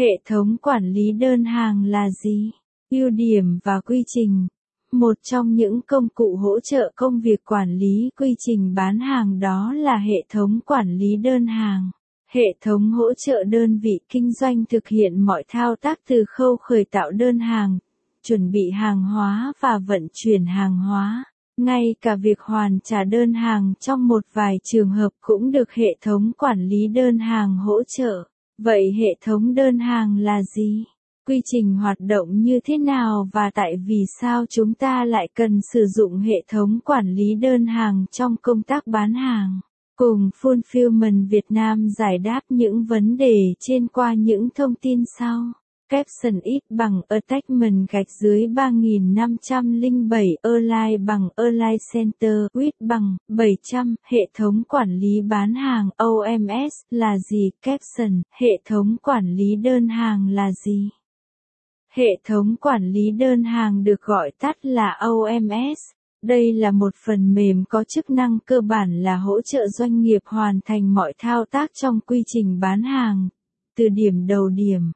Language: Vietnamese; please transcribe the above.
Hệ thống quản lý đơn hàng là gì? Ưu điểm và quy trình. Một trong những công cụ hỗ trợ công việc quản lý quy trình bán hàng đó là hệ thống quản lý đơn hàng. Hệ thống hỗ trợ đơn vị kinh doanh thực hiện mọi thao tác từ khâu khởi tạo đơn hàng, chuẩn bị hàng hóa và vận chuyển hàng hóa. Ngay cả việc hoàn trả đơn hàng trong một vài trường hợp cũng được hệ thống quản lý đơn hàng hỗ trợ. Vậy hệ thống đơn hàng là gì? Quy trình hoạt động như thế nào và tại vì sao chúng ta lại cần sử dụng hệ thống quản lý đơn hàng trong công tác bán hàng? Cùng Fulfillment Việt Nam giải đáp những vấn đề trên qua những thông tin sau caption ít bằng Attachment gạch dưới 3507 Align bằng Align Center Width bằng 700 Hệ thống quản lý bán hàng OMS là gì? caption Hệ thống quản lý đơn hàng là gì? Hệ thống quản lý đơn hàng được gọi tắt là OMS. Đây là một phần mềm có chức năng cơ bản là hỗ trợ doanh nghiệp hoàn thành mọi thao tác trong quy trình bán hàng, từ điểm đầu điểm